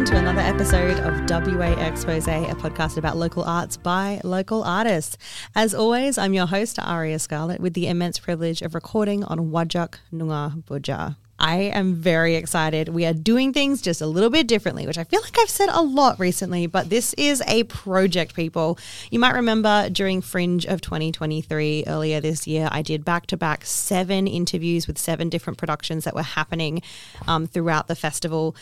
Welcome to another episode of WA Expose, a podcast about local arts by local artists. As always, I'm your host, Aria Scarlett, with the immense privilege of recording on Whadjuk Noongar Boodja. I am very excited. We are doing things just a little bit differently, which I feel like I've said a lot recently, but this is a project, people. You might remember during Fringe of 2023 earlier this year, I did back to back seven interviews with seven different productions that were happening um, throughout the festival.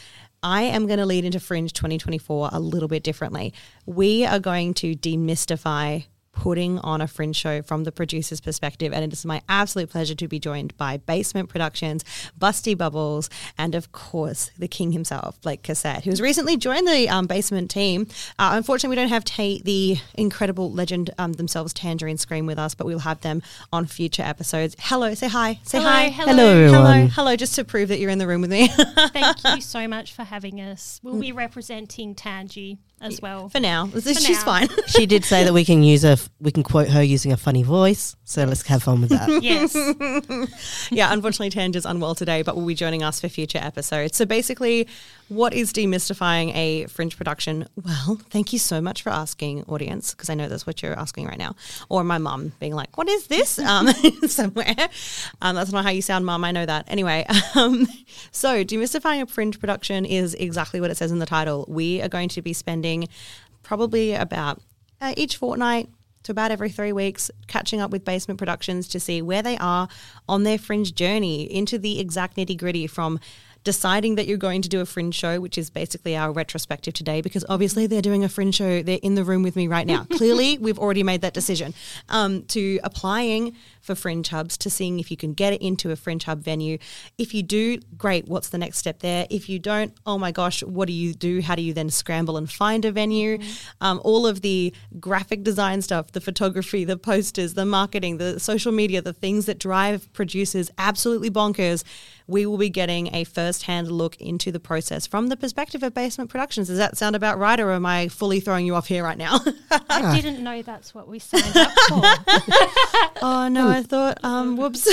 I am going to lead into Fringe 2024 a little bit differently. We are going to demystify putting on a fringe show from the producer's perspective. And it is my absolute pleasure to be joined by Basement Productions, Busty Bubbles, and of course, the king himself, Blake Cassette, who's recently joined the um, Basement team. Uh, unfortunately, we don't have ta- the incredible legend um, themselves, Tangerine Scream, with us, but we'll have them on future episodes. Hello, say hi. Say Hello, hi. hello. Hello, Hello, everyone. hello, just to prove that you're in the room with me. Thank you so much for having us. We'll be representing Tangi as well. For now, she's now. fine. She did say that we can use a we can quote her using a funny voice. So let's have fun with that. yes. yeah, unfortunately, Tanger's unwell today, but will be joining us for future episodes. So basically, what is demystifying a fringe production? Well, thank you so much for asking, audience, because I know that's what you're asking right now. Or my mum being like, "What is this?" Um, somewhere. Um, that's not how you sound, mum. I know that. Anyway, um, so demystifying a fringe production is exactly what it says in the title. We are going to be spending probably about uh, each fortnight to about every three weeks, catching up with Basement Productions to see where they are on their fringe journey into the exact nitty gritty from deciding that you're going to do a fringe show, which is basically our retrospective today, because obviously they're doing a fringe show. They're in the room with me right now. Clearly, we've already made that decision. Um, to applying for fringe hubs, to seeing if you can get it into a fringe hub venue. If you do, great. What's the next step there? If you don't, oh my gosh, what do you do? How do you then scramble and find a venue? Um, all of the graphic design stuff, the photography, the posters, the marketing, the social media, the things that drive producers absolutely bonkers. We will be getting a first-hand look into the process from the perspective of Basement Productions. Does that sound about right, or am I fully throwing you off here right now? I didn't know that's what we signed up for. oh no, I thought, um, whoops.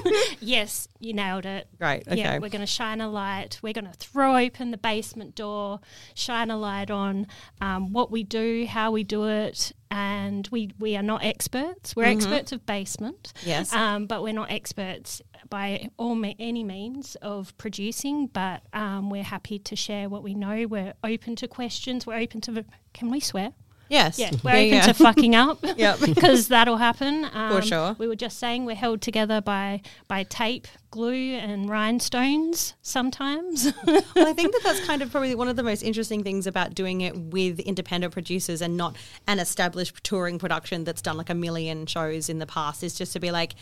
yes, you nailed it. Great, okay. Yeah, we're going to shine a light. We're going to throw open the basement door, shine a light on um, what we do, how we do it. And we, we are not experts. We're experts of basement. Yes. Um, but we're not experts by all me- any means of producing. But um, we're happy to share what we know. We're open to questions. We're open to. Can we swear? yes, Yeah, we're There you open go. to fucking up. Yep. because that'll happen. Um, sure. We were just saying we're held together by by tape, glue, and rhinestones sometimes. well, I think that that's kind of probably one of the most interesting things about doing it with independent producers and not an established touring production that's done like a million shows in the past is just to be like,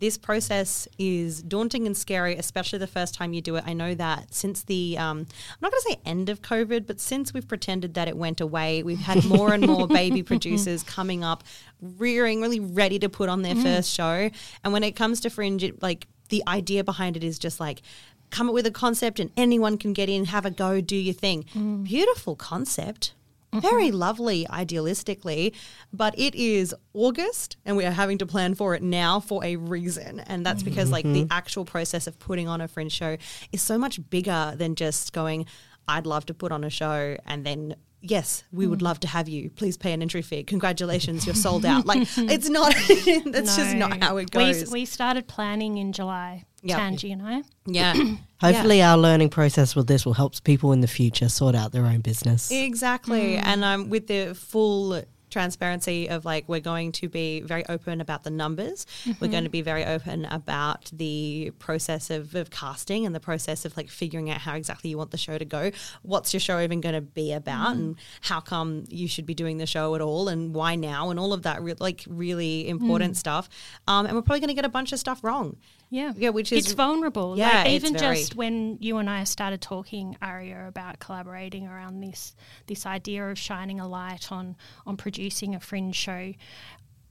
this process is daunting and scary, especially the first time you do it. I know that since the, um, I'm not going to say end of COVID, but since we've pretended that it went away, we've had more and more baby producers coming up, rearing, really ready to put on their first show. And when it comes to Fringe, it, like the idea behind it is just like, come up with a concept and anyone can get in, have a go, do your thing. Beautiful concept. Mm-hmm. Very lovely idealistically, but it is August and we are having to plan for it now for a reason. And that's because like the mm-hmm. actual process of putting on a fringe show is so much bigger than just going, I'd love to put on a show and then yes, we would mm. love to have you. Please pay an entry fee. Congratulations, you're sold out. Like it's not that's just not how it We, goes. we started planning in July, Yep. Tangi and I. yeah. Hopefully, our learning process with this will help people in the future sort out their own business. Exactly. And um, with the full transparency of like we're going to be very open about the numbers. We're going to be very open about the process of, of casting and the process of like figuring out how exactly you want the show to go. What's your show even going to be about, and how come you should be doing the show at all, and why now, and all of that re- like really important stuff. Um, and we're probably going to get a bunch of stuff wrong. Yeah, Yeah, which is it's vulnerable. Yeah, like even very- just when you and I started talking, Aria, about collaborating around this this idea of shining a light on on producing a fringe show.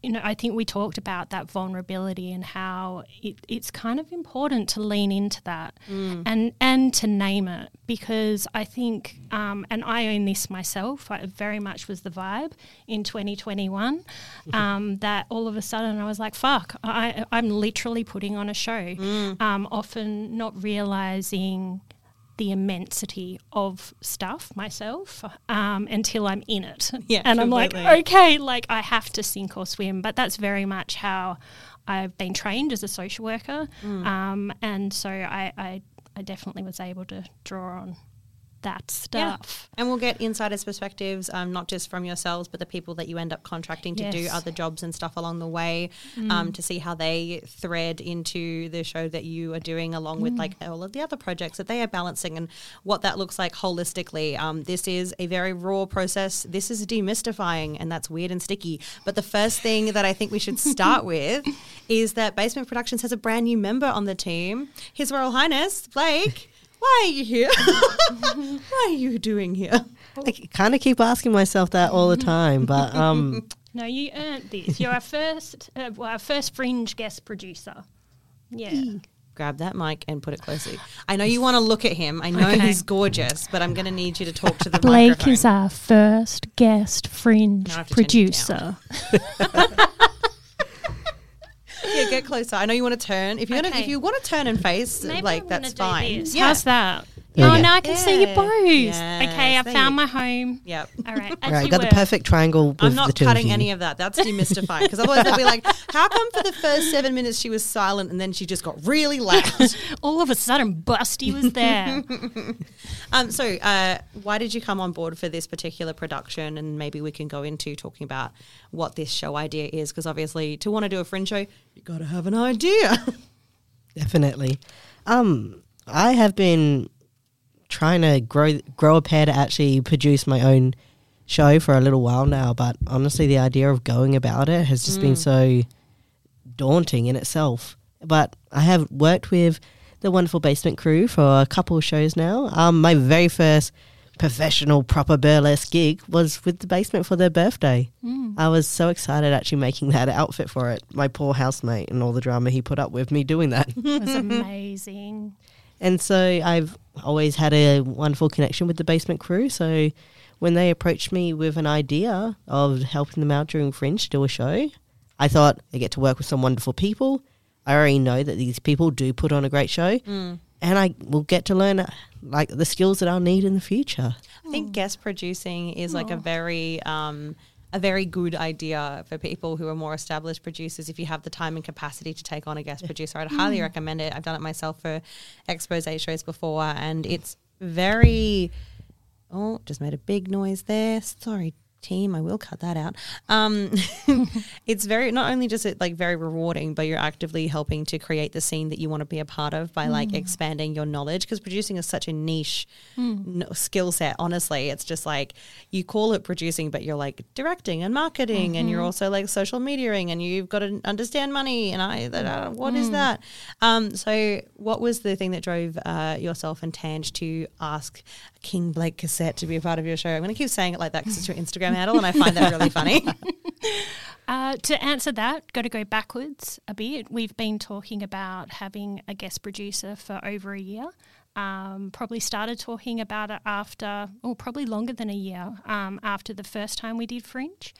You know, I think we talked about that vulnerability and how it, it's kind of important to lean into that Mm. and and to name it because I think, um, and I own this myself. I, very much was the vibe in 2021 um, that all of a sudden I was like, "Fuck!" I, I'm literally putting on a show. Mm. Um, often not realizing the immensity of stuff myself um, until I'm in it. Yeah, and I'm like, okay, like I have to sink or swim. But that's very much how I've been trained as a social worker. Mm. Um, and so I, I, I definitely was able to draw on that stuff. And we'll get insiders' perspectives, um, not just from yourselves, but the people that you end up contracting to do other jobs and stuff along the way, um, to see how they thread into the show that you are doing, along with like all of the other projects that they are balancing and what that looks like holistically. Um, this is a very raw process. This is demystifying, and that's weird and sticky. But the first thing that I think we should start with is that Basement Productions has a brand new member on the team. His Royal Highness, Blake. Why are you here? why are you doing here? I kind of keep asking myself that all the time, but um, No, you earned this. You're our first, uh, well, our first fringe guest producer. Yeah. Grab that mic and put it closely. I know you want to look at him. I know Okay. he's gorgeous, but I'm going to need you to talk to the Blake microphone. is our first guest fringe Now I have to turn you down. producer. yeah, get closer. I know you want to turn. If you want to, Okay. if you want to turn and face, Maybe like I'm that's gonna do fine. this. Yeah. How's that? There oh, now I can see you Yeah. both. Yes, okay, I found you- my home. Yep. All right, as right, you got were. the perfect triangle with I'm the not two cutting of you. any of that. That's demystifying because otherwise they'll be like, "How come for the first seven minutes she was silent and then she just got really loud?" All of a sudden, Busty was there. Um, so, uh, why did you come on board for this particular production? And maybe we can go into talking about what this show idea is, because obviously, to want to do a fringe show, you got to have an idea. Definitely. Um, I have been trying to grow grow a pair to actually produce my own show for a little while now, but honestly, the idea of going about it has just been so daunting in itself. But I have worked with the wonderful Basement Crew for a couple of shows now. Um, my very first professional proper burlesque gig was with the Basement for their birthday. I was so excited actually making that outfit for it. My poor housemate and all the drama he put up with me doing that. It was amazing. And so I've always had a wonderful connection with the basement crew. So when they approached me with an idea of helping them out during Fringe to do a show, I thought I get to work with some wonderful people. I already know that these people do put on a great show, and I will get to learn like the skills that I'll need in the future. I think guest producing is like a very um, a very good idea for people who are more established producers. If you have the time and capacity to take on a guest producer, I'd highly recommend it. I've done it myself for expose shows before, and it's very. Oh, just made a big noise there. Sorry, team. I will cut that out. Um, it's very not only just it like very rewarding, but you're actively helping to create the scene that you want to be a part of by like expanding your knowledge. Because producing is such a niche n- skill set. Honestly, it's just like you call it producing, but you're like directing and marketing, and you're also like social mediaing, and you've got to understand money. And I, that, uh, what is that? Um, so, what was the thing that drove uh, yourself and Tange to ask King Blake Cassette to be a part of your show? I'm going to keep saying it like that because it's your Instagram handle, and I find that really funny. Uh, to answer that, got to go backwards a bit. We've been talking about having a guest producer for over a year. Um, probably started talking about it after, or probably longer than a year um, after the first time we did Fringe.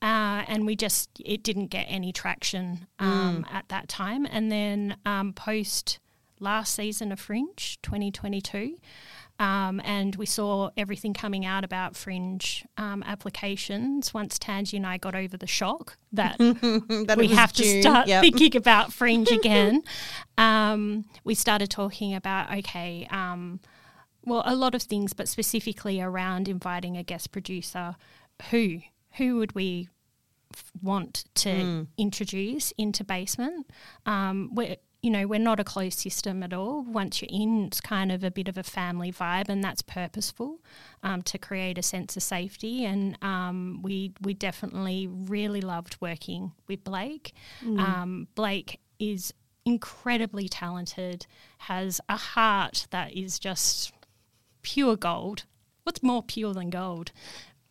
Uh, and we just, it didn't get any traction um, at that time. And then um, post last season of Fringe, 2022, um, and we saw everything coming out about fringe um, applications once Tangi and I got over the shock that That we have to start Yep. thinking about fringe again. um, we started talking about okay, um, well, a lot of things, but specifically around inviting a guest producer who who would we want to introduce into basement? Um, we're, you know, we're not a closed system at all. Once you're in, it's kind of a bit of a family vibe, and that's purposeful um, to create a sense of safety. And um, we we definitely really loved working with Blake. Um, Blake is incredibly talented, has a heart that is just pure gold. What's more pure than gold?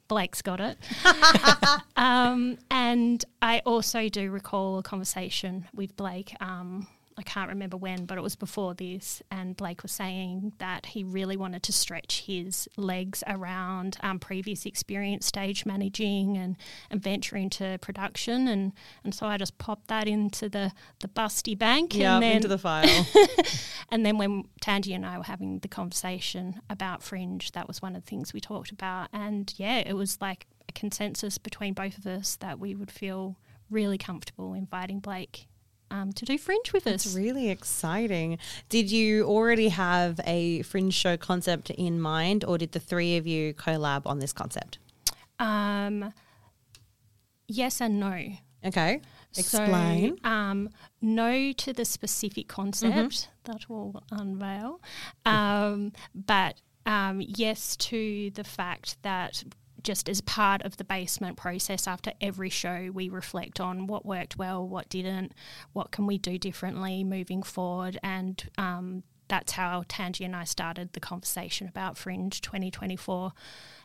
Blake's got it. um, and I also do recall a conversation with Blake. Um, I can't remember when, but it was before this. And Blake was saying that he really wanted to stretch his legs around um, previous experience stage managing and, and venture into production. And, and so I just popped that into the, the busty bank. Yeah, and then, into the file. and then when Tangi and I were having the conversation about Fringe, that was one of the things we talked about. And yeah, it was like a consensus between both of us that we would feel really comfortable inviting Blake um, to do Fringe with us. It's really exciting. Did you already have a fringe show concept in mind, or did the three of you collab on this concept? um, yes and no. Okay, explain. So, um, no to the specific concept that will unveil, um, but um, yes to the fact that just as part of the basement process after every show we reflect on what worked well what didn't what can we do differently moving forward and um, that's how Tangi and I started the conversation about Fringe 2024.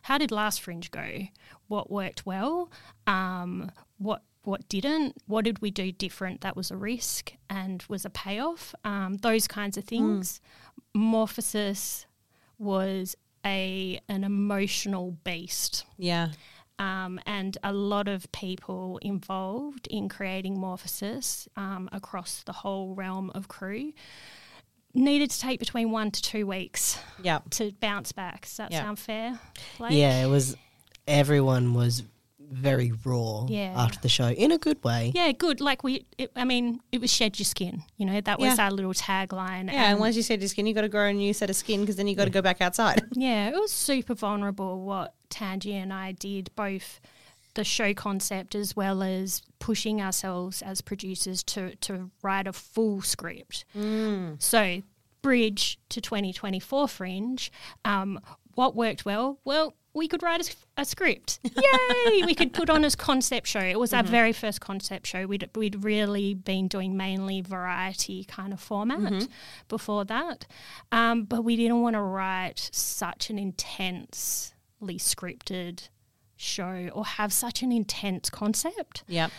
How did last Fringe go? What worked well? Um, what what didn't? What did we do different that was a risk and was a payoff? Um, those kinds of things. Morphosis was a an emotional beast. yeah, Um, and a lot of people involved in creating Morphosis um, across the whole realm of crew needed to take between one to two weeks yeah. to bounce back. Does that Yeah. sound fair? Blake? Yeah, it was. Everyone was very raw Yeah. after the show in a good way. Yeah, good. Like we, it, I mean, it was shed your skin. You know, that was Yeah. our little tagline. Yeah, and once you shed your skin, you got to grow a new set of skin because then you got to go back outside. Yeah, it was super vulnerable what Tangi and I did, both the show concept as well as pushing ourselves as producers to, to write a full script. So, bridge to 2024 Fringe. Um, what worked well? Well, we could write a script. Yay! we could put on a concept show. It was our very first concept show. We'd, we'd really been doing mainly variety kind of format before that. Um, but we didn't want to write such an intensely scripted show or have such an intense concept. Yep.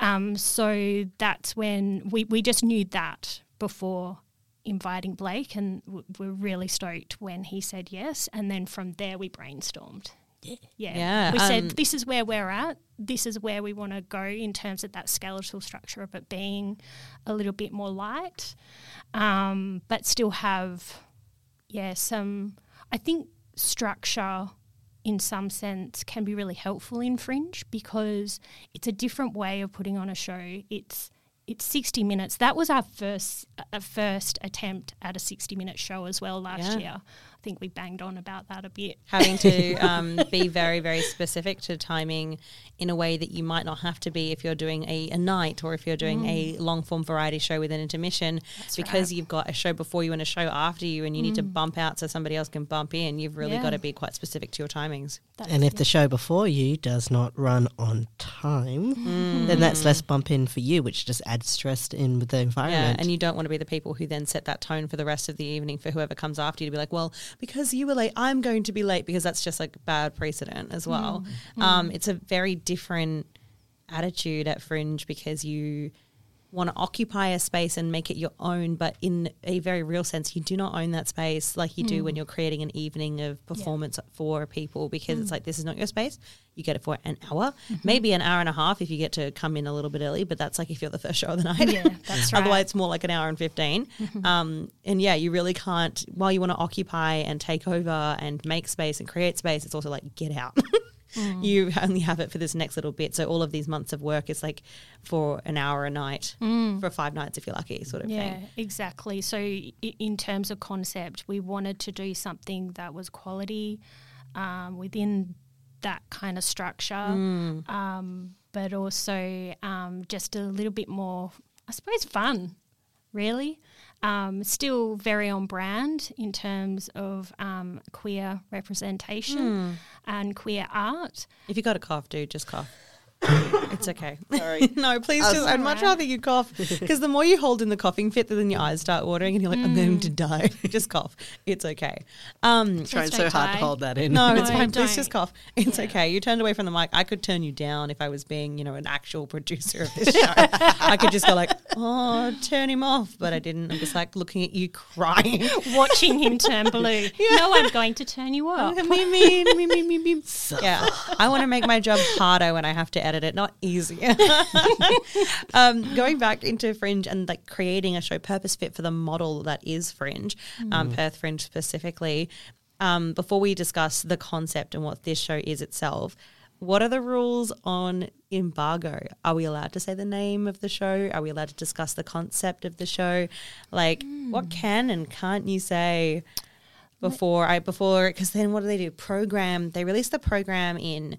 Um, so that's when we, we just knew that before inviting Blake, and w- we're really stoked when he said yes. And then from there, we brainstormed. Yeah. Yeah, We um, said, this is where we're at. This is where we want to go in terms of that skeletal structure of it being a little bit more light, um, but still have, yeah, some, I think, structure in some sense can be really helpful in Fringe because it's a different way of putting on a show. It's it's 60 minutes. That was our first uh, first attempt at a 60 minute show as well last Yeah. year. I think we banged on about that a bit. Having to um, be very, very specific to timing in a way that you might not have to be if you're doing a, a night or if you're doing a mm. long form variety show with an intermission because you've got a show before you and a show after you and you need to mm. bump out so somebody else can bump in. You've really Yeah. got to be quite specific to your timings. That's And if it. the show before you does not run on time, mm. then that's less bump in for you, which just adds stress in with the Yeah, environment. and you don't want to be the people who then set that tone for the rest of the evening for whoever comes after you to be like, well, because you were late, I'm going to be late because that's just like bad precedent as well. Um, it's a very different attitude at Fringe because you want to occupy a space and make it your own, but in a very real sense, you do not own that space like you do when hmm. you're creating an evening of performance for people because it's hmm. like this is not your space. You get it for an hour, mm-hmm. maybe an hour and a half if you get to come in a little bit early, but that's like if you're the first show of the night. Yeah, that's right. Otherwise, it's more like an hour and 15. Mm-hmm. Um, and yeah, you really can't, while you want to occupy and take over and make space and create space, it's also like get out. You only have it for this next little bit. So all of these months of work is like for an hour a night, for five nights if you're lucky, sort of Yeah, thing. Yeah, exactly. So, i- in terms of concept, we wanted to do something that was quality um, within that kind of structure, Mm. um, but also um, just a little bit more, I suppose, fun. Really, um, still very on brand in terms of um, queer representation Hmm. and queer art. If you got a cough, dude, just cough. It's okay. Sorry. no, please just. I'd much alright. rather you cough because the more you hold in the coughing fit, then your eyes start watering and you're like, I'm going Mm. to die. just cough. It's okay. Um, Trying so don't hard to hold that in. no, it's No, fine. Please don't. just cough. It's okay. You turned away from the mic. I could turn you down if I was being, you know, an actual producer of this show. I could just go like, oh, turn him off. But I didn't. I'm just like looking at you crying. Watching him turn blue. No, I'm going to turn you off. me, me, me, me, me, me. Yeah, I want to make my job harder when I have to edit it, not easy. um, going back into Fringe and like creating a show purpose fit for the model that is Fringe, um, Perth Fringe specifically. Um, before we discuss the concept and what this show is itself, what are the rules on embargo? Are we allowed to say the name of the show? Are we allowed to discuss the concept of the show? Like, what can and can't you say? before I before because then what do they do? Program they release the program in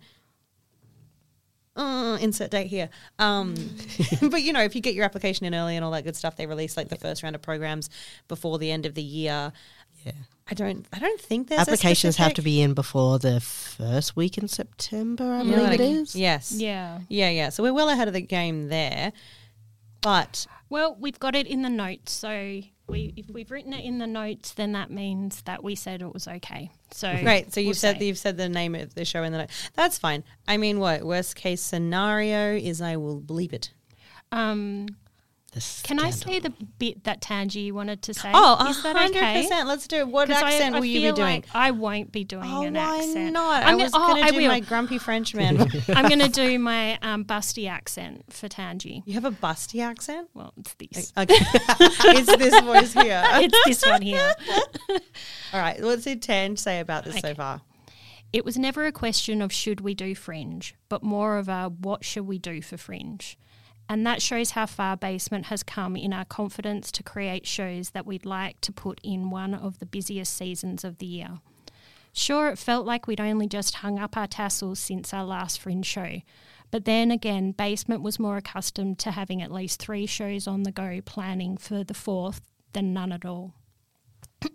uh, insert date here. Um, but you know, if you get your application in early and all that good stuff, they release like the first round of programs before the end of the year. Yeah. I don't. I don't think there's a Applications have to be in before the first week in September, I Yeah, believe like- it is. Yes. Yeah. Yeah. Yeah. So we're well ahead of the game there. But Well, we've got it in the notes, so we if we've written it in the notes, then that means that we said it was okay. So Great. So we'll you've said say. you've said the name of the show in the note. That's fine. I mean, what worst case scenario is I will believe it. Um, Can I say the bit that Tangi wanted to say? Oh, is that hundred okay? percent. Let's do it. What 'Cause I- accent I will you be doing? Like I won't be doing oh, an why accent. not? I'm I was gonna, oh, do my grumpy Frenchman. I'm going to do my um, busty accent for Tangi. you have a busty accent. Well, it's this. Okay, it's this voice here. it's this one here. All right. What's did Tan say about this so far? It was never a question of should we do fringe, but more of a what should we do for fringe. And that shows how far Basement has come in our confidence to create shows that we'd like to put in one of the busiest seasons of the year. Sure, it felt like we'd only just hung up our tassels since our last fringe show. But then again, Basement was more accustomed to having at least three shows on the go planning for the fourth than none at all.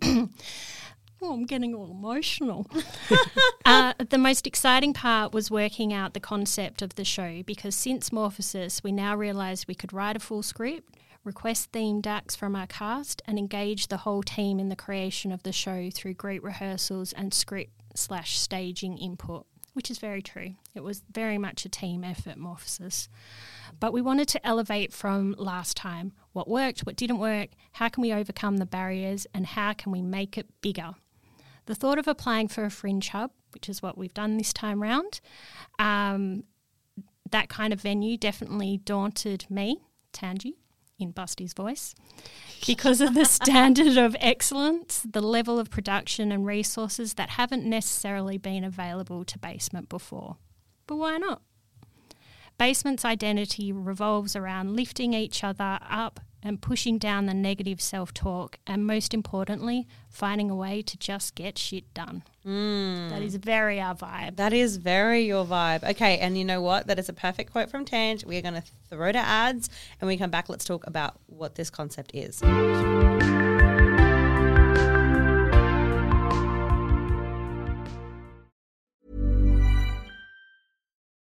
Oh, I'm getting all emotional. uh, the most exciting part was working out the concept of the show because since Morphosis, we now realised we could write a full script, request themed acts from our cast, and engage the whole team in the creation of the show through group rehearsals and script slash staging input, which is very true. It was very much a team effort, Morphosis. But we wanted to elevate from last time what worked, what didn't work, how can we overcome the barriers, and how can we make it bigger. The thought of applying for a fringe hub, which is what we've done this time round, um, that kind of venue definitely daunted me, Tangi, in Busty's voice, because of the standard of excellence, the level of production and resources that haven't necessarily been available to Basement before. But why not? Basement's identity revolves around lifting each other up and pushing down the negative self talk, and most importantly, finding a way to just get shit done. Mm. That is very our vibe. That is very your vibe. Okay, and you know what? That is a perfect quote from Tange. We're going to throw to ads, and when we come back, let's talk about what this concept is.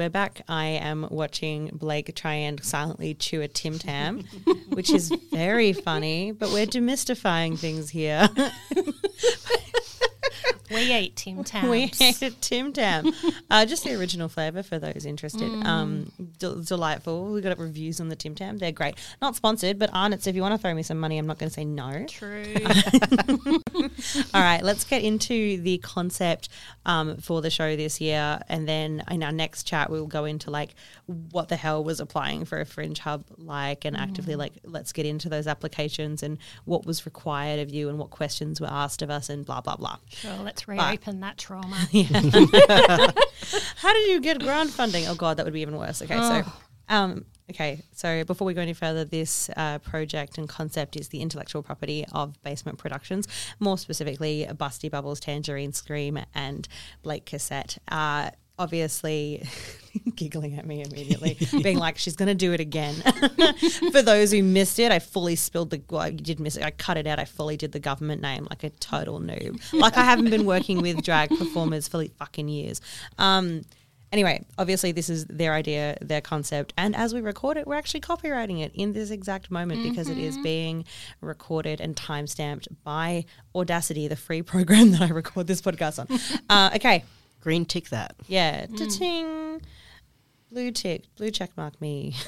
We're back. I am watching Blake try and silently chew a Tim Tam, which is very funny, but we're demystifying things here. We ate Tim Tams. we ate a Tim Tam. Uh, just the original flavour for those interested. Mm. Um, del- delightful. We got reviews on the Tim Tam. They're great. Not sponsored, but Arnott, so if you want to throw me some money, I'm not going to say no. True. All right, let's get into the concept um, for the show this year, and then in our next chat, we'll go into like what the hell was applying for a fringe hub like, and actively like let's get into those applications and what was required of you and what questions were asked of us, and blah blah blah. Sure, let's reopen that trauma. How did you get grant funding? Oh god, that would be even worse. Okay, so um, okay, so before we go any further, this uh, project and concept is the intellectual property of Basement Productions, more specifically Busty Bubbles, Tangerine Scream, and Blake Cassette. Uh, obviously, giggling at me immediately, being like, "She's going to do it again." For those who missed it, I fully spilled the. Well, you did miss it. I cut it out. I fully did the government name like a total noob. Like I haven't been working with drag performers for like fucking years. Um, Anyway, obviously, this is their idea, their concept. And as we record it, we're actually copywriting it in this exact moment because it is being recorded and timestamped by Audacity, the free program that I record this podcast on. Uh, okay. Green tick that. Yeah. Ta-ting. Blue tick. Blue check mark me.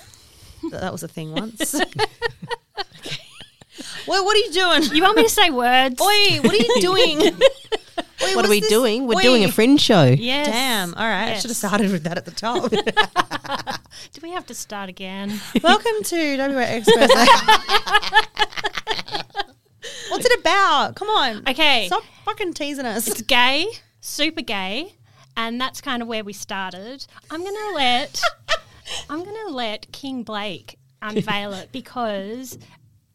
That was a thing once. okay. Well, what are you doing? You want me to say words? Oi, what are you doing? Oi, What are we this? doing? We're Oi. doing a fringe show. Yes. Damn. All right. I should have started with that at the top. Do we have to start again? Welcome to WA Express. What's it about? Come on. Okay. Stop fucking teasing us. It's gay, super gay, and that's kind of where we started. I'm gonna let I'm gonna let King Blake unveil it because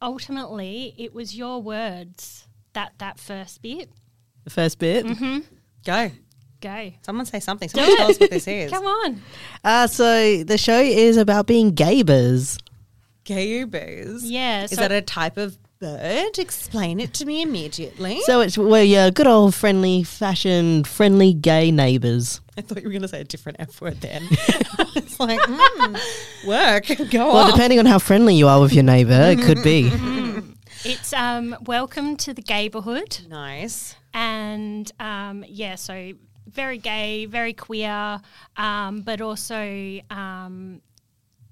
ultimately it was your words that that first bit. The first bit. Mm-hmm. Go. Go. Someone say something. Someone tell us what this is. Come on. Uh, so the show is about being gaybers. Gayubos. Yeah. Is so that a type of bird? Explain it to me immediately. So it's we're your good old friendly, fashion, friendly gay neighbours. I thought you were going to say a different F word then. it's like, mm, work. Go Well, on. Well, depending on how friendly you are with your neighbour, it could be. It's um welcome to the gayborhood. Nice. and um, yeah, so very gay, very queer, um, but also um,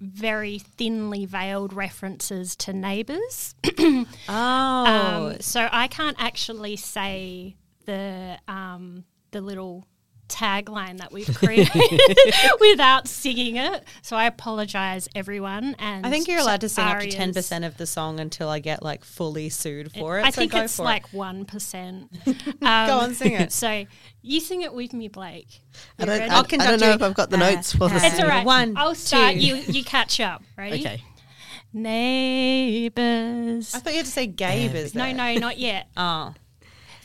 very thinly veiled references to neighbours. Oh. Um, so I can't actually say the um, the little tagline that we've created without singing it. So I apologise, everyone. And I think you're allowed to sing up to ten percent of the song until I get like fully sued for it. I so think go it's for it. like one percent. Go on, sing it. So you sing it with me, Blake. I You don't. I, I'll I don't know you. if I've got the Uh, notes for the uh, It's all right. One, I'll start. two. You you catch up. Ready? Okay. Neighbours. I thought you had to say Gaybers. No, no, not yet. Oh,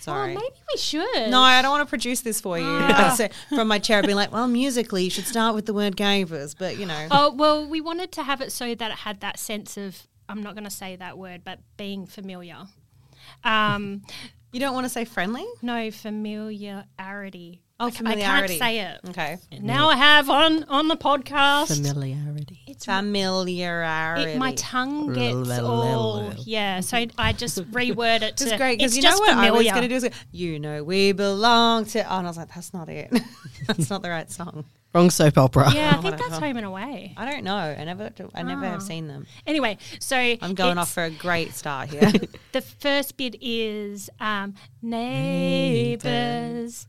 Oh, sorry. maybe we should. No, I don't want to produce this for you. Ah. So from my chair, being like, well, musically, you should start with the word Gaybers, but you know. Oh well, we wanted to have it so that it had that sense of I'm not going to say that word, but being familiar. Um, You don't want to say friendly? no familiarity. Oh, I c- familiarity. I can't say it. Okay. Now I have on on the podcast. Familiarity. It's Familiarity. It, my tongue gets all yeah, so I just reword it to. It's great because it's you know just what I was going to do is go, you know we belong to. Oh, and I was like, that's not it. that's not the right song. Wrong soap opera. Yeah, I think that's whatever. Home and Away. I don't know. I never. I never have Oh. seen them. Anyway, so I'm going off for a great start here. The first bit is um, neighbors.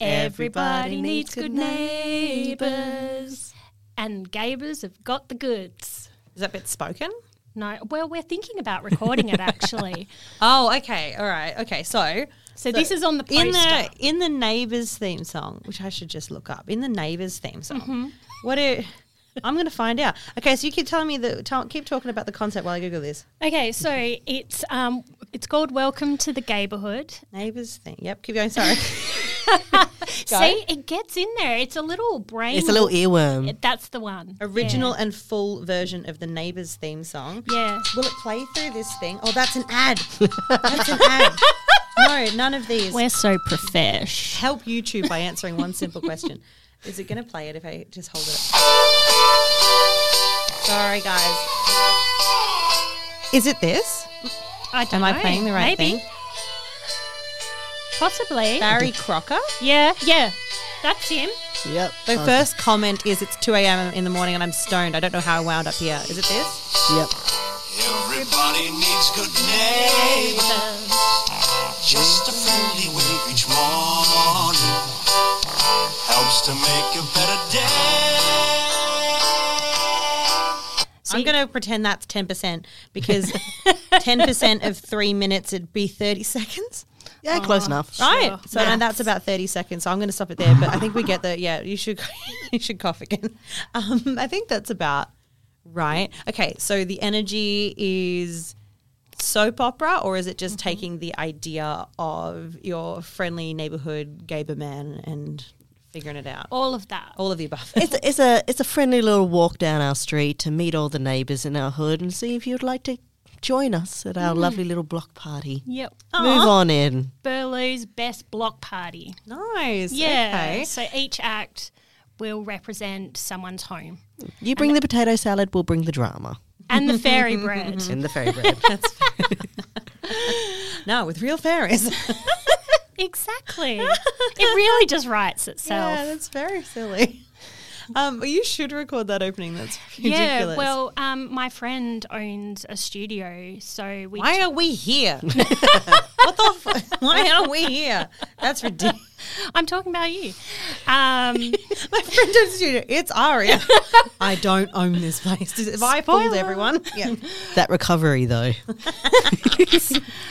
Everybody needs good neighbors, and Gaybers have got the goods. is that bit spoken? No, well, we're thinking about recording it actually. Oh, okay. All right. Okay. So, So this is on the in the in the neighbors theme song, which I should just look up. In the neighbors theme song, Mm-hmm. what it? I'm going to find out. Okay, so you keep telling me the tell, keep talking about the concept while I Google this. Okay, so it's um, it's called Welcome to the Gayborhood. Neighbors thing. Yep. Keep going. Sorry. See, it gets in there. It's a little brain. It's a little earworm. That's the one. Original Yeah. and full version of the Neighbours theme song. Yeah. Will it play through this thing? Oh, that's an ad. That's an ad. No, none of these. We're so profesh. Help YouTube by answering one simple question. Is it going to play it if I just hold it up? Sorry, guys. Is it this? I don't Am I playing the right Maybe. thing? Possibly. Barry Crocker? Yeah, yeah. That's him. Yep. The Okay. first comment is it's 2 a.m. in the morning and I'm stoned. I don't know how I wound up here. Is it this? Yep. Everybody needs good neighbors. Just a friendly wave each morning helps to make a better day. I'm going to pretend that's 10% because 10% of three minutes would be 30 seconds. Yeah, close enough. Right. So then that's about 30 seconds. So I'm going to stop it there. But I think we get the, yeah, you should, you should cough again. Um, I think that's about right. Okay. So the energy is soap opera or is it just taking the idea of your friendly neighborhood gayber man and figuring it out? All of that. All of the above. It's a, it's a it's a friendly little walk down our street to meet all the neighbours in our hood and see if you'd like to join us at our mm-hmm. lovely little block party. Yep. Move on in. Boorloo's best block party. nice. Yeah. Okay. So each act will represent someone's home. You bring the potato salad, we'll bring the drama And the fairy bread. and the fairy bread. That's no, with real fairies. exactly. it really just writes itself. Yeah, that's very silly. Um, you should record that opening. That's ridiculous. Yeah, well, um, my friend owns a studio, so we. why are we here? what the? F- why are we here? That's ridiculous. I'm talking about you. Um, My friend owns a studio. It's Aria. I don't own this place. Does- Have I fooled Spoiler. everyone? Yeah. that recovery though.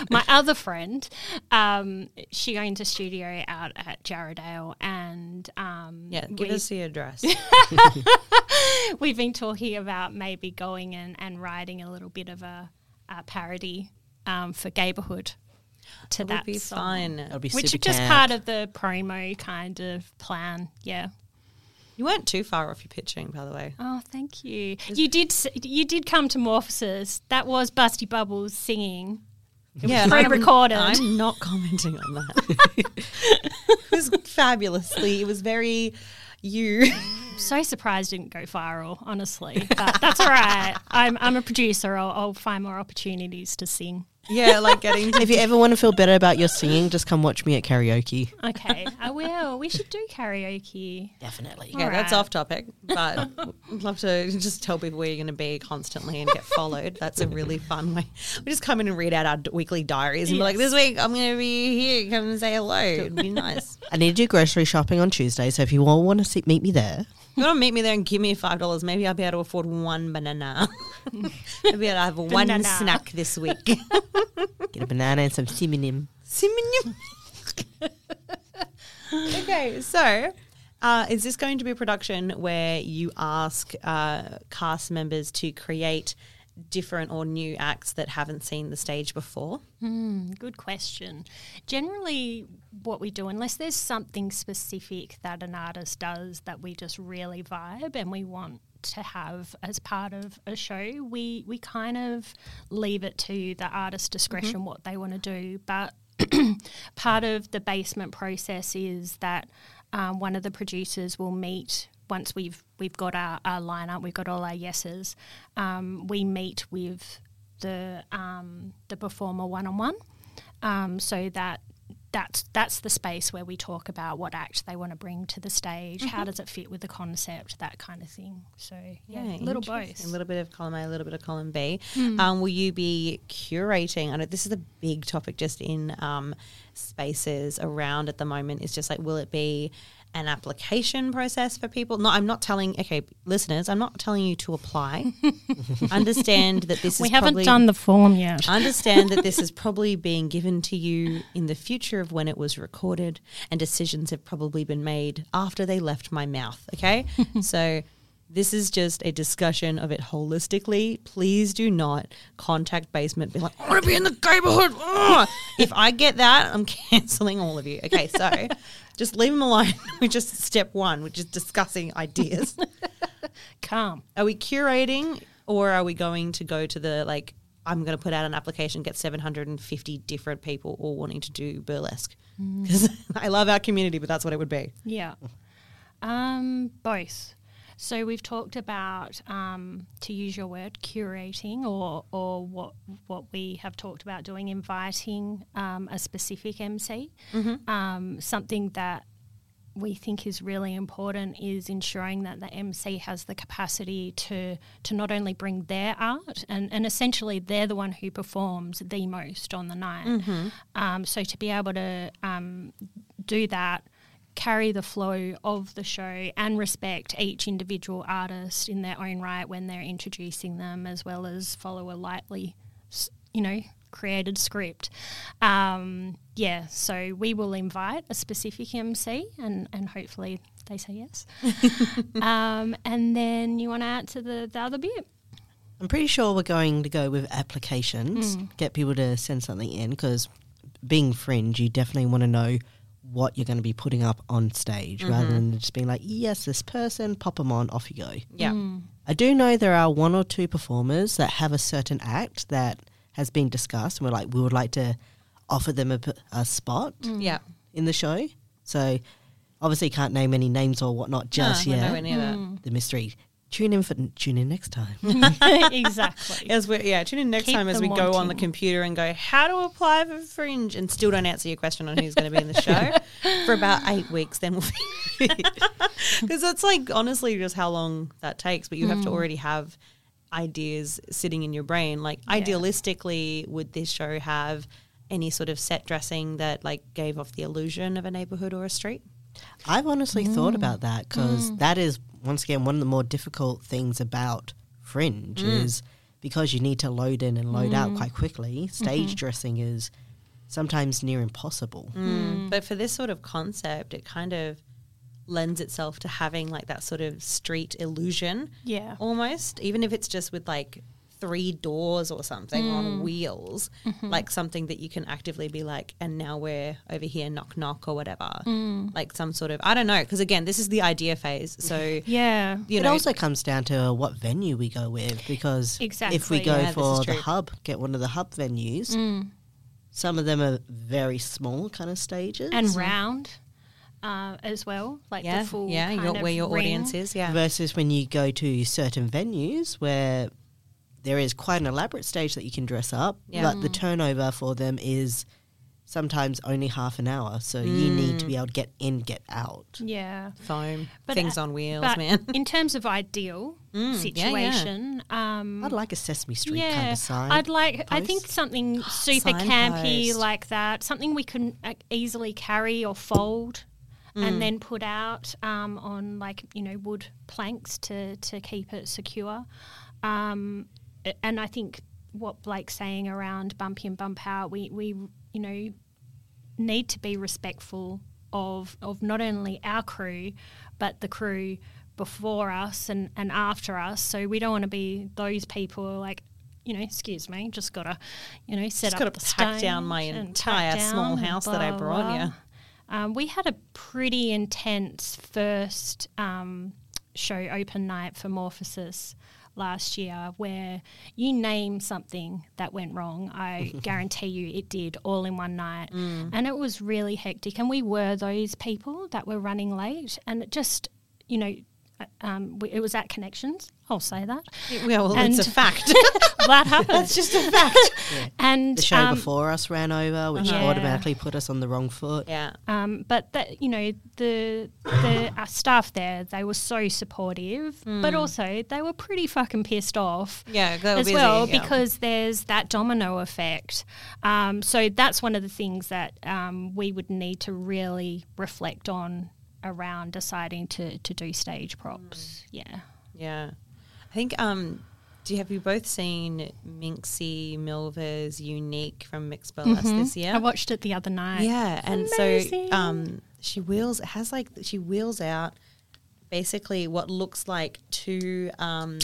my other friend, um, she owns a studio out at Jarrahdale, and um, Yeah. Give we- us the address. we've been talking about maybe going and, and writing a little bit of a, a parody um, for Gayborhood to That that would be song. fun. That'd be Which is just camp. part of the promo kind of plan. Yeah. You weren't too far off your pitching, by the way. Oh, thank you. You did. You did come to Morphosis. That was Busty Bubbles singing. yeah, was I'm- pre-recorded. I'm not commenting on that. it was fabulously. It was very you. So surprised didn't go viral, honestly. But that's all right. I'm, I'm a producer. I'll, I'll find more opportunities to sing. Yeah, like getting to If you ever want to feel better about your singing, just come watch me at karaoke. Okay, I will. We should do karaoke. Definitely. Okay, that's Alright. off topic, but I'd love to just tell people where you're going to be constantly and get followed. That's a really fun way. We just come in and read out our d- weekly diaries and be like, this week I'm going to be here. Come and say hello. It'd be nice. I need to do grocery shopping on Tuesday, so if you all want to see, meet me there, you want to meet me there and give me $5, maybe I'll be able to afford one banana. maybe I'll have one snack this week. get a banana and some cinnamon. Simeon. okay, so uh, is this going to be a production where you ask uh, cast members to create different or new acts that haven't seen the stage before? Good question. Generally, what we do, unless there's something specific that an artist does that we just really vibe and we want to have as part of a show, we we kind of leave it to the artist's discretion what they want to do. But part of the basement process is that um, one of the producers will meet once we've we've got our, our lineup, we've got all our yeses. Um, we meet with the um, the performer one on one, so that that's that's the space where we talk about what act they want to bring to the stage. How does it fit with the concept? That kind of thing. So yeah, little both. A little bit of column A, a little bit of column B. Um, will you be curating? I know this is a big topic just in um, spaces around at the moment. It's just like, will it be an application process for people? No, I'm not telling. Okay, listeners, I'm not telling you to apply. Understand that this is we haven't probably- done the form yet. Understand that this is probably being given to you in the future of when it was recorded, and decisions have probably been made after they left my mouth. Okay, so This is just a discussion of it holistically. Please do not contact basement. Be like, I want to be in the neighborhood. Ugh." if I get that, I'm canceling all of you. Okay, so just leave them alone. We're just step one, which is discussing ideas. Calm. Are we curating or are we going to go to the like I'm going to put out an application get 750 different people all wanting to do burlesque because I love our community but that's what it would be. Yeah. Um, both. So we've talked about, um, to use your word, curating, or or what what we have talked about doing, inviting um, a specific MC. Um, something that we think is really important is ensuring that the MC has the capacity to to not only bring their art and, and essentially they're the one who performs the most on the night. Um, so to be able to um, do that, carry the flow of the show and respect each individual artist in their own right when they're introducing them, as well as follow a lightly, you know, created script. Um, yeah, so we will invite a specific MC and, and hopefully they say yes. um, and then you want to answer the, the other bit? I'm pretty sure we're going to go with applications, Hmm. get people to send something in because being fringe, you definitely want to know what you're going to be putting up on stage rather Mm-hmm. than just being like, yes, this person, pop them on, off you go. Yeah. Mm. I do know there are one or two performers that have a certain act that has been discussed, and we're like, we would like to offer them a spot mm. Yeah. in the show. So obviously, can't name any names or whatnot just No, we're yet. nowhere near that. Mm. The mystery. Tune in for tune in next time. exactly. As we yeah, tune in next Keep time as we them go on the computer and go how to apply for Fringe and still don't answer your question on who's going to be in the show for about eight weeks. Then we'll because that's like honestly just how long that takes. But you have to already have ideas sitting in your brain. Like idealistically, would this show have any sort of set dressing that like gave off the illusion of a neighborhood or a street? I've honestly Mm. thought about that because that is once again one of the more difficult things about Fringe Mm. is because you need to load in and load out quite quickly. Mm-hmm. Stage dressing is sometimes near impossible. Mm. But for this sort of concept, it kind of lends itself to having like that sort of street illusion. Yeah. Almost, even if it's just with like three doors or something Mm. on wheels, Mm-hmm. like something that you can actively be like, and now we're over here, knock knock or whatever. Mm. Like some sort of, I don't know, because again, this is the idea phase. So, Yeah. you it know, also comes down to what venue we go with because if we go Yeah, for the hub, get one of the hub venues. Some of them are very small kind of stages. and round uh, as well, like yeah, the full yeah, kind your, of where your ring. audience is, yeah. versus when you go to certain venues where there is quite an elaborate stage that you can dress up, Yeah. but the turnover for them is sometimes only half an hour. So you need to be able to get in, get out. Yeah, Foam, But, things uh, on wheels, but man. in terms of ideal yeah, yeah. situation, um, I'd like a Sesame Street yeah, kind of sign. I'd like. I think something super campy Signpost. like that, something we can uh, easily carry or fold. Mm. And then put out um, on like you know wood planks to to keep it secure, um, a- and I think what Blake's saying around bump in bump out, we we you know need to be respectful of of not only our crew but the crew before us and, and after us. So we don't want to be those people like, you know, excuse me, just gotta, you know, set Just up gotta the pack down my entire small down and house that I blah, brought, blah. yeah. Um, we had a pretty intense first um, show open night for Morphosis last year where you name something that went wrong, I guarantee you it did all in one night. Mm. And it was really hectic. And we were those people that were running late. And it just, you know, um, we, it was at Connections. I'll say that. Yeah, well, And- it's a fact. that happened. That's just a fact. And the show um, before us ran over, which Yeah. automatically put us on the wrong foot. yeah. Um, but that you know the the uh, staff there, they were so supportive, but also they were pretty fucking pissed off. Yeah, as busy, well yeah. because there's that domino effect. Um, so that's one of the things that um, we would need to really reflect on around deciding to to do stage props. Yeah. Yeah. I think um do you have you both seen Minxie Milver's Unique from Miss Burlesque this year? I watched it the other night. Yeah, and Amazing. so um, she wheels it has like she wheels out basically what looks like two. Um,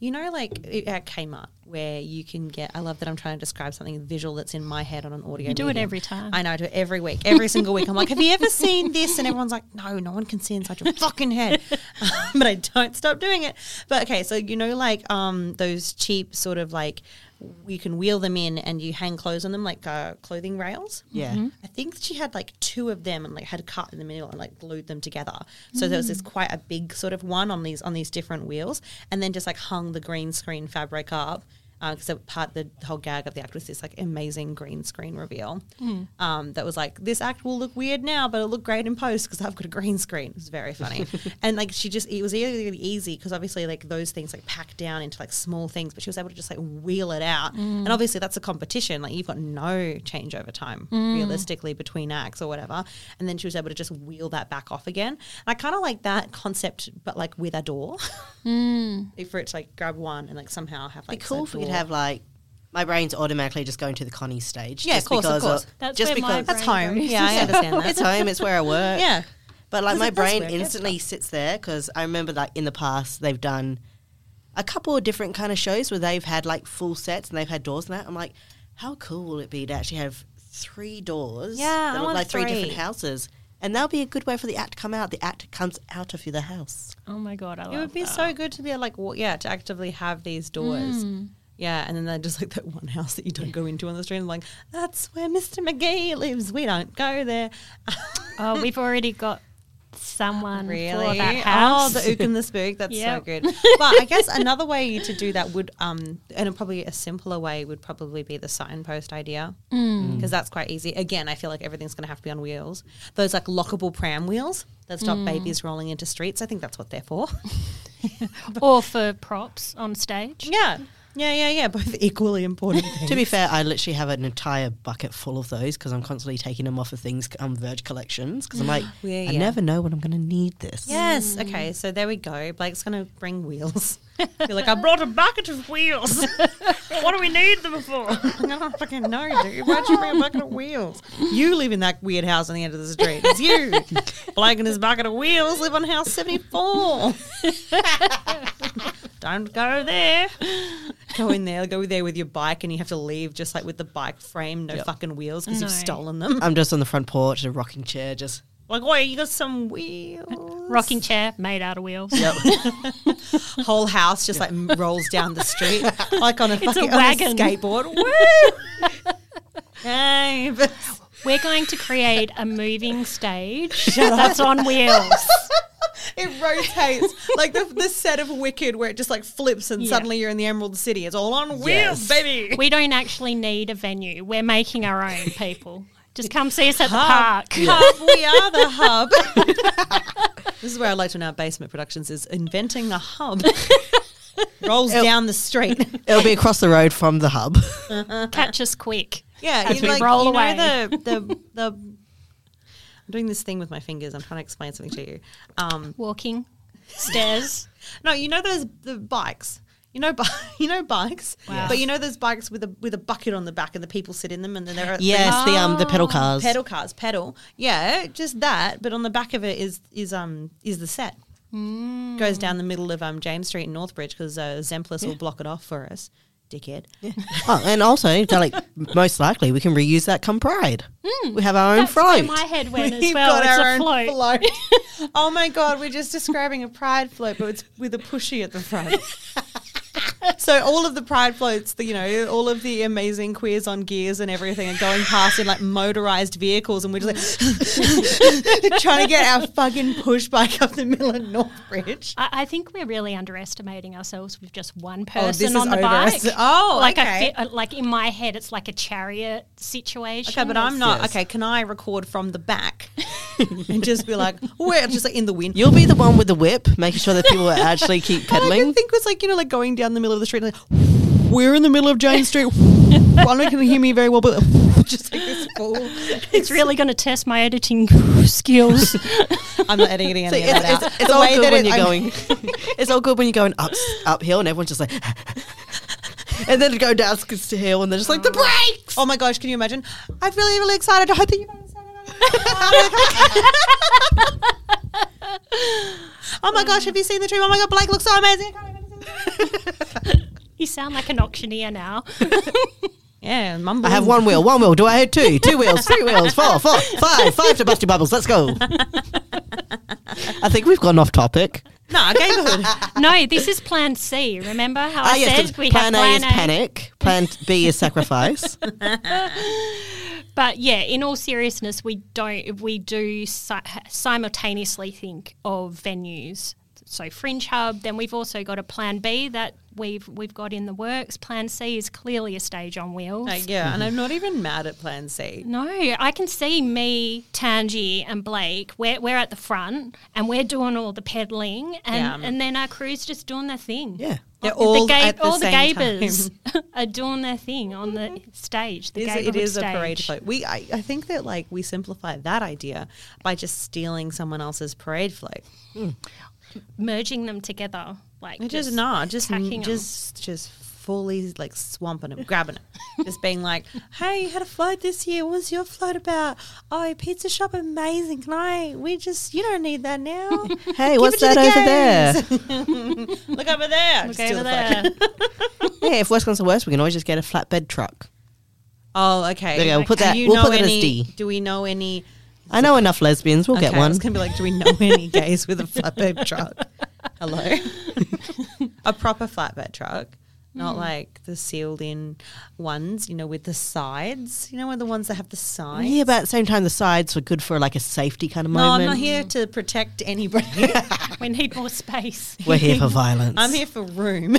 you know, like at Kmart, where you can get. I love that I'm trying to describe something visual that's in my head on an audio. You do it every time. I know, I do it every week, every single week. I'm like, have you ever seen this? And everyone's like, no, no one can see inside your fucking head. but I don't stop doing it. But okay, so you know, like um, those cheap sort of like you can wheel them in and you hang clothes on them like uh, clothing rails. Yeah. Mm-hmm. I think she had like two of them and like had a cut in the middle and like glued them together. So there was this quite a big sort of one on these on these different wheels, and then just like hung the green screen fabric up. Uh, because part the whole gag of the act was this like amazing green screen reveal. Hmm. Um, that was like this act will look weird now, but it'll look great in post because I've got a green screen. It was very funny, and like she just it was really, really easy because obviously like those things like pack down into like small things, but she was able to just like wheel it out. Hmm. And obviously that's a competition. Like you've got no change over time hmm. realistically between acts or whatever. And then she was able to just wheel that back off again. And I kind of like that concept, but like with a door. For it to like grab one and like somehow have Be like cool we could door. Have like. My brain's automatically just going to the Connie stage. Yeah, just of course, of because course. That's just where my because That's brain home. goes. Yeah, I understand that. it's home. It's where I work. Yeah. But like my brain where it gets instantly sits there because I remember like in the past they've done a couple of different kind of shows where they've had like full sets and they've had doors and that. I'm like, how cool will it be to actually have three doors Yeah, I look want like three different houses? And that'll be a good way for the act to come out. The act comes out of the house. Oh my god, I love It would be that. so good to be like, wa- yeah, to actively have these doors. Mm. Yeah, and then they're just like that one house that you don't go into on the street. And like, that's where Mr. McGee lives. We don't go there. Oh, we've already got someone Really? for that house. Oh, the ook and the spook. That's so good. But I guess another way to do that would, um, and probably a simpler way would probably be the signpost idea Mm. because that's quite easy. Again, I feel like everything's going to have to be on wheels. Those like lockable pram wheels that stop Mm. babies rolling into streets. I think that's what they're for. or for props on stage. yeah, yeah, yeah, yeah. Both equally important. To be fair, I literally have an entire bucket full of those because I'm constantly taking them off of things, um, Verge collections. Because I'm like, Yeah, I yeah. never know when I'm going to need this. Yes. Okay. So there we go. Blake's gonna bring wheels. You're like, I brought a bucket of wheels. what do we need them for? I don't fucking know, dude. Why'd you bring a bucket of wheels? You live in that weird house on the end of the street. It's you. Blake and his bucket of wheels live on house 74. don't go there. Go in there. Go there with your bike, and you have to leave just like with the bike frame, no fucking wheels because you've stolen them. I'm just on the front porch, a rocking chair, just like, wait, you got some wheels. Rocking chair made out of wheels. Yep. whole house just like rolls down the street like on a fucking on wagon. skateboard. Woo! Hey, but We're going to create a moving stage that's on wheels. it rotates like the, the set of Wicked where it just like flips and Yeah. suddenly you're in the Emerald City. It's all on wheels, Yes. baby. We don't actually need a venue. We're making our own people. Just come see us at the Hub. park. Hub, we are the hub. this is where I like to know basement productions is inventing the hub. Rolls down the street. it'll be across the road from the hub. Catch us quick. Yeah, As you we like roll you know away. the the the. I'm doing this thing with my fingers. I'm trying to explain something to you. Um, Walking stairs. no, you know those the bikes. You know, bi- you know bikes, Wow. but you know those bikes with a with a bucket on the back and the people sit in them and then they're yes, the um the pedal cars. pedal cars, pedal. Yeah, just that. But on the back of it is is um is the set. Goes down the middle of um James Street in Northbridge because uh, Zemplis will block it off for us. Dickhead. Oh, and also, they're like most likely we can reuse that come Pride. We have our own That's where float. my head went as We've well. got It's our a own float. float. oh my god, we're just describing a pride float, but it's with a pushy at the front. so all of the pride floats, the, you know, all of the amazing queers on gears and everything are going past in like motorized vehicles, and we're just like trying to get our fucking push bike up the middle of Northbridge. I, I think we're really underestimating ourselves with just one Oh, this person is on the bike. oh, like okay. I feel, uh, like in my head, it's like a chariot situation. Okay, but I'm not. Yes. Okay, can I record from the back and just be like, we're just like in the wind? You'll be the one with the whip, making sure that people actually keep All I pedaling. could think was like, you know, like going down the middle of the street, like, we're in the middle of Jane Street. I don't know if hear me very well, but just like this full. It's really going to test my editing skills. I'm not editing any See, of it's, that out. it's, it's The all good that when it- you're I'm- going. it's all good when you're going up uphill, and everyone's just like, and then go down the hill, and they're just like the brakes. Oh my gosh, can you imagine? I'm really, really excited. I hope that you oh my gosh, have you seen the tree? Oh my god, Blake looks so amazing. I can't even see it. You sound like an auctioneer now. Yeah, mumbling. I have one wheel, one wheel. Do I have two? Two wheels, three wheels, four, four, five, five to bust your Bubbles. Let's go. I think we've gone off topic. No, neighborhood. no, this is Plan C. Remember how Ah, I yes, said 'cause we plan have A Plan is panic, plan B is sacrifice. But yeah, in all seriousness, we don't. We do si- simultaneously think of venues. So Fringe Hub. Then we've also got a Plan B that we've we've got in the works. Plan C is clearly a stage on wheels. Uh, yeah, and I'm not even mad at Plan C. No, I can see me, Tangi, and Blake. We're, we're at the front and we're doing all the peddling, and, Yeah. and then our crew's just doing their thing. Yeah. They're The all ga- at the all the same Gaybers time. are doing their thing on the stage. The It is, it Gayborhood a parade float. We, I, I think that like we simplify that idea by just stealing someone else's parade float. Merging them together, like It just no, just tacking 'em. just just fully like swamping them, grabbing it, just being like, "Hey, you had a float this year. What was your float about? Oh, pizza shop, amazing. Can I? We just you don't need that now. Hey, what's that the over there? Look over there. Look Just steal over the there. Yeah, if worst comes to worst, we can always just get a flatbed truck. Oh, okay. There you go, we'll put that- we'll put that as D. Do we know any? I know enough lesbians. We'll get Okay, I one. was gonna be like, do we know any gays with a flatbed truck? Hello, a proper flatbed truck, not hmm. like the sealed in ones. You know, with the sides. You know, one of the ones that have the sides. Yeah, but at the same time, the sides were good for like a safety kind of moment. no, moment. I'm not here to protect anybody. we need more space. We're here for violence. I'm here for room.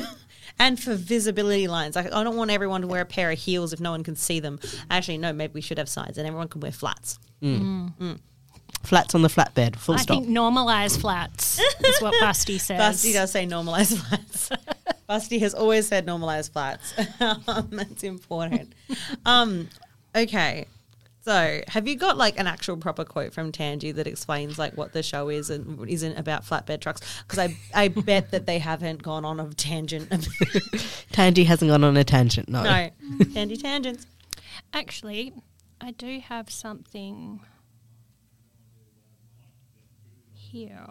And for visibility lines, I, I don't want everyone to wear a pair of heels if no one can see them. Actually, no, maybe we should have sides and everyone can wear flats. Flats on the flatbed. Full I stop. think normalised flats is what Busty says. Busty does say normalized flats. Busty has always said normalized flats. um, that's important. Um, okay. So, have you got like an actual proper quote from Tangi that explains like what the show is and isn't about flatbed trucks? Because I, I bet that they haven't gone on a tangent. Tangy hasn't gone on a tangent. No. no, Tangy tangents. Actually, I do have something here.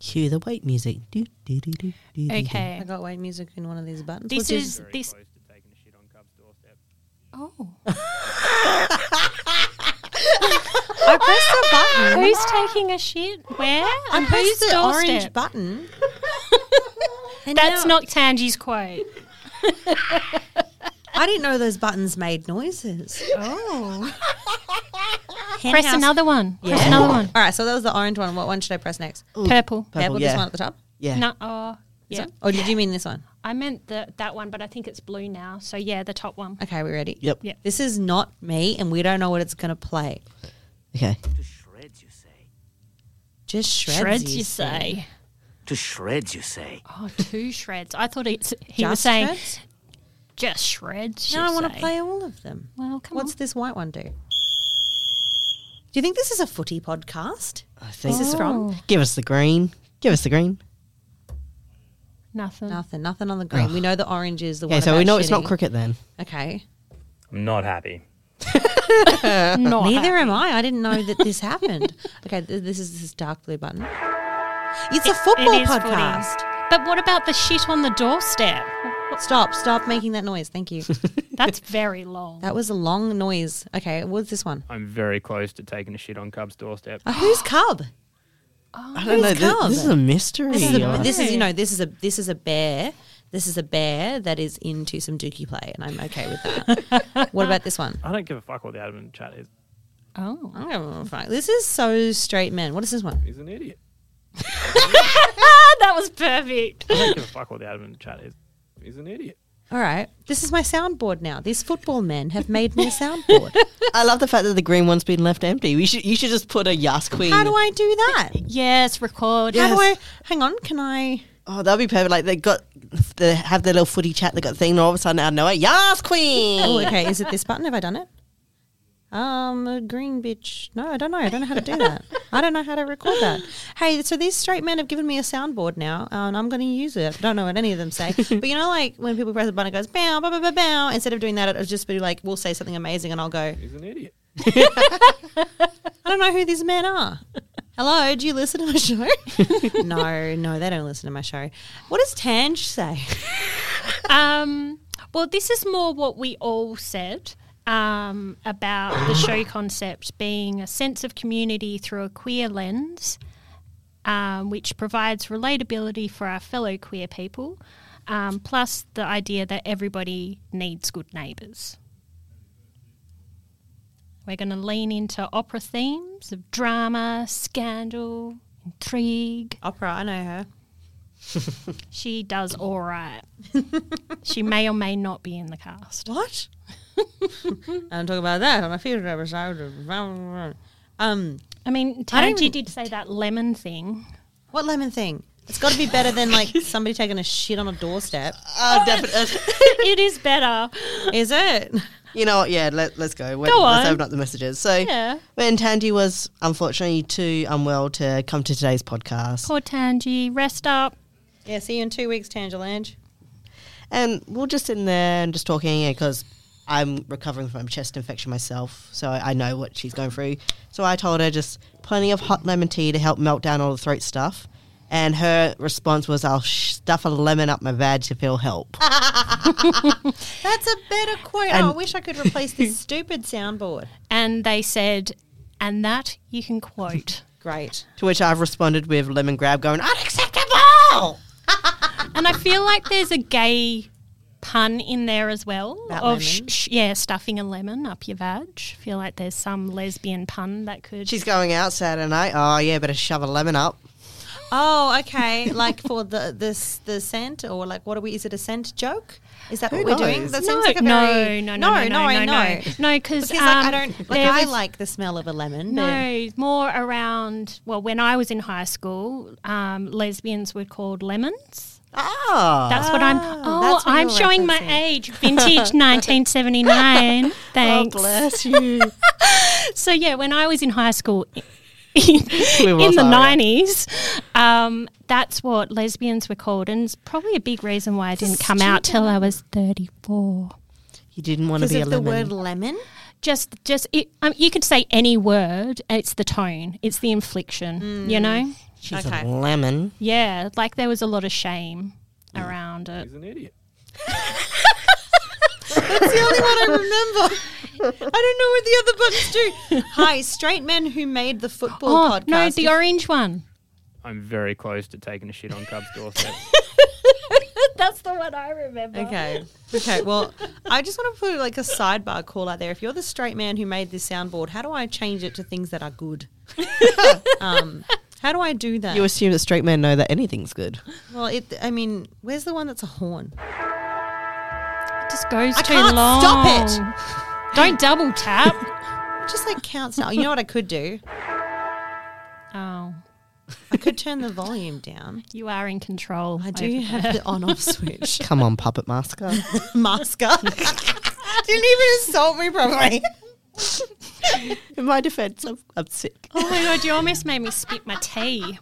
Cue the wait music. Do, do, do, do, do, do, Okay. I got white music in one of these buttons. This which is this. Oh, I pressed the button. who's taking a shit? Where? I And pressed whose the orange doorstep? button. And That's now- not Tangi's quote. I didn't know those buttons made noises. Oh. Press house- another one. Press another one. All right, so that was the orange one. What one should I press next? Purple. Purple, Purple, this yeah. one at the top. Yeah. No, oh, This yeah. one? Or did you mean this one? I meant the, that one, but I think it's blue now. So yeah, the top one. Okay, we're ready? Yep. Yep. This is not me, and we don't know what it's going to play. Okay. To shreds, you say. Just shreds, Shreds, you, you say. say. To shreds, you say. Oh, two shreds. I thought it's, he was Just saying shreds? just shreds. No, you I want to play all of them. Well, come on. What's on. this white one do? Do you think this is a footy podcast? I think This is from Give us the green. Give us the green. Nothing. nothing. Nothing on the green. We know the orange is the Okay, one. so we about know it's not shitty. cricket then. Okay. I'm not happy. Not Neither happy. am I. I didn't know that this happened. Okay, th- this is this dark blue button. It's a football It is footy. podcast. But what about the shit on the doorstep? Stop! Stop making that noise. Thank you. That's very long. that was a long noise. Okay, what's this one? I'm very close to taking a shit on Cub's doorstep. Uh, who's Cub? Oh, I don't know. This, this is a mystery. This is a, this is you know this is a this is a bear. This is a bear that is into some dookie play, and I'm okay with that. what about this one? I don't give a fuck what the admin chat is. oh. I don't give a fuck. This is so straight men. What is this one? He's an idiot. that was perfect. I don't give a fuck what the admin chat is. He's an idiot. All right, this is my soundboard now. These football men have made me a soundboard. I love the fact that the green one's been left empty. We should. You should just put a Yas Queen. How do I do that? Yes, record. How do I? Hang on, can I? Oh, that'd be perfect. Like they got, they have their little footy chat. They got the thing, and all of a sudden, out of nowhere, Yas Queen. Oh, okay. Is it this button? Have I done it? Um, a green bitch. No, I don't know. I don't know how to do that. I don't know how to record that. Hey, so these straight men have given me a soundboard now, uh, and I'm going to use it. I don't know what any of them say, but you know, like when people press a button, it goes bow, bow, bow, bow, bow. Instead of doing that, it'll just be like we'll say something amazing, and I'll go. He's an idiot. I don't know who these men are. Hello, do you listen to my show? no, no, they don't listen to my show. What does Tange say? Um, well, this is more what we all said um, about the show concept being a sense of community through a queer lens, um, which provides relatability for our fellow queer people, um, plus the idea that everybody needs good neighbours. We're going to lean into opera themes of drama, scandal, intrigue. Opera, I know her. She does all right. she may or may not be in the cast. What? I'm talking about that on a future episode. of- Um, I mean, I don't Tangy did say that lemon thing. what lemon thing? It's got to be better than like somebody taking a shit on a doorstep. Oh, definitely. it is better. Is it? You know what? Yeah, let, let's go. Let, Go Let's open up the messages. So, Yeah. when Tandy was unfortunately too unwell to come to today's podcast, Poor Tangy, rest up. Yeah, see you in two weeks, Tangelange. and we we're just sitting there and just talking because I'm recovering from a chest infection myself, so I I know what she's going through. So I told her just plenty of hot lemon tea to help melt down all the throat stuff. And her response was, "I'll stuff a lemon up my vag if it'll help." That's a better quote. And- oh, I wish I could replace this stupid soundboard. And they said, and that you can quote. Great. to which I've responded with lemon grab, going unacceptable. and I feel like there's a gay pun in there as well About of sh- sh- yeah, stuffing a lemon up your vag. feel like there's some lesbian pun that could. She's going out Saturday night. Oh yeah, better shove a lemon up. Oh, okay. like for the this the scent or like what are we? Is it a scent joke? Is that Who what we're doing? knows? That no, seems like a no, very no, no, no, no, I no, know. no, because Because like I um, don't like I was- like the smell of a lemon. but- No, more around. Well, when I was in high school, um, lesbians were called lemons. Ah, That's what I'm. Oh, what I'm showing my age. Vintage 1979. oh, Thanks. bless you. So yeah, when I was in high school. In, in the 90s, um, that's what lesbians were called, and it's probably a big reason why I didn't come out till I was 34. You didn't want to Because be a of the word lemon. just just it, um, you could say any word it's the tone it's the infliction you know She's Okay. a lemon. yeah like there was a lot of shame around it He's an idiot. That's the only one I remember. I don't know what the other buttons do. Hi, straight men who made the football oh podcast. no the orange one I'm very close to taking a shit on Cub's doorstep. that's the one i remember Okay. Okay. Well, I just want to put like a sidebar call out there. If you're the straight man who made this soundboard, how do I change it to things that are good? um, how do I do that? You assume that straight men know that anything's good. well, it. I mean, where's the one that's a horn? it just goes I too can't long stop it. don't double tap Just like counts now. You know what I could do? oh I could turn the volume down. you are in control I do have there. the on-off switch. Come on, puppet masker. Masker. Didn't even insult me properly. In my defense, I'm, I'm sick. oh my god you almost made me spit my tea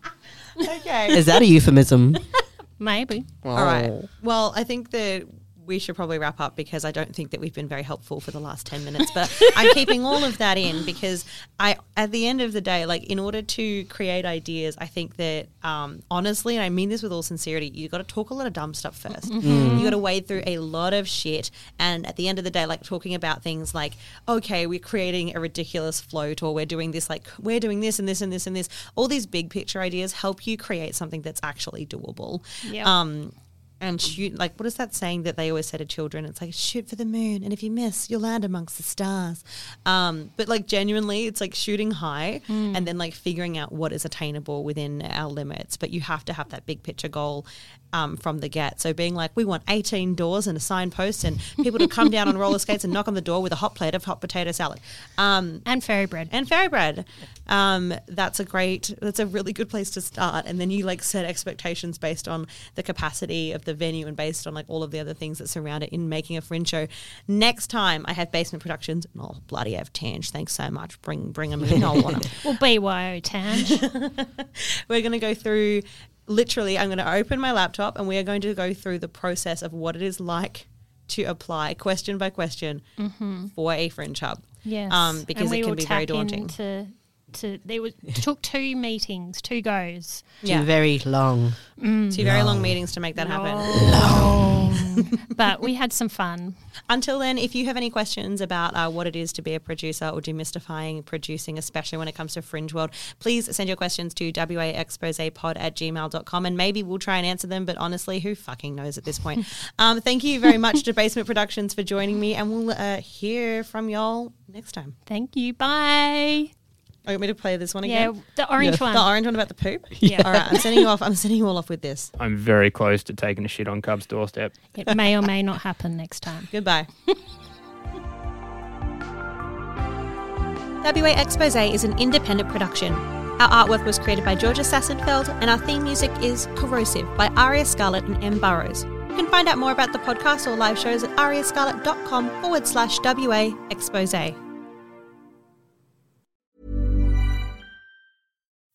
Okay. Is that a euphemism? maybe All right. Well, I think that we should probably wrap up because I don't think that we've been very helpful for the last 10 minutes. But I'm keeping all of that in because I, at the end of the day, like in order to create ideas, I think that um, honestly, and I mean this with all sincerity, you got to talk a lot of dumb stuff 1st You got to wade through a lot of shit. And at the end of the day, like talking about things like, okay, we're creating a ridiculous float or we're doing this, like, we're doing this and this and this and this. All these big picture ideas help you create something that's actually doable. Yep. Um, and shoot like what is that saying that they always say to children? It's like shoot for the moon and if you miss you'll land amongst the stars. Um, but like genuinely it's like shooting high and then like figuring out what is attainable within our limits. But you have to have that big picture goal um, from the get so being like we want 18 doors and a signpost and people to come down on roller skates and knock on the door with a hot plate of hot potato salad um, and fairy bread and fairy bread. Um, that's a great, that's a really good place to start. And then you like set expectations based on the capacity of the venue and based on like all of the other things that surround it in making a fringe show. Next time I have basement productions, and I'll bloody have Tange. Thanks so much. Bring bring them in. I'll want 'em. well BYO Tange We're going to go through. Literally, I'm going to open my laptop and we are going to go through the process of what it is like to apply question by question for a fringe hub. Yes. Um, because it can be very daunting. To there was took two meetings, two goes. Yeah. Two very long. Mm. Two very long meetings to make that happen. Long, but we had some fun. Until then, if you have any questions about uh, what it is to be a producer or demystifying producing, especially when it comes to Fringe World, please send your questions to waexposepod at gmail.com and maybe we'll try and answer them. But honestly, who fucking knows at this point? um, thank you very much to Basement Productions for joining me, and we'll uh, hear from y'all next time. Thank you. Bye. Oh, you want me to play this one again? Yeah, the orange one. The orange one about the poop? Yeah. All right, I'm sending you off. I'm sending you all off with this. I'm very close to taking a shit on Cub's doorstep. It may or may not happen next time. Goodbye. WA Expose is an independent production. Our artwork was created by Georgia Sassenfeld, and our theme music is Corrosive by Aria Scarlett and M. Burrows. You can find out more about the podcast or live shows at ariascarlett.com forward slash WA Expose.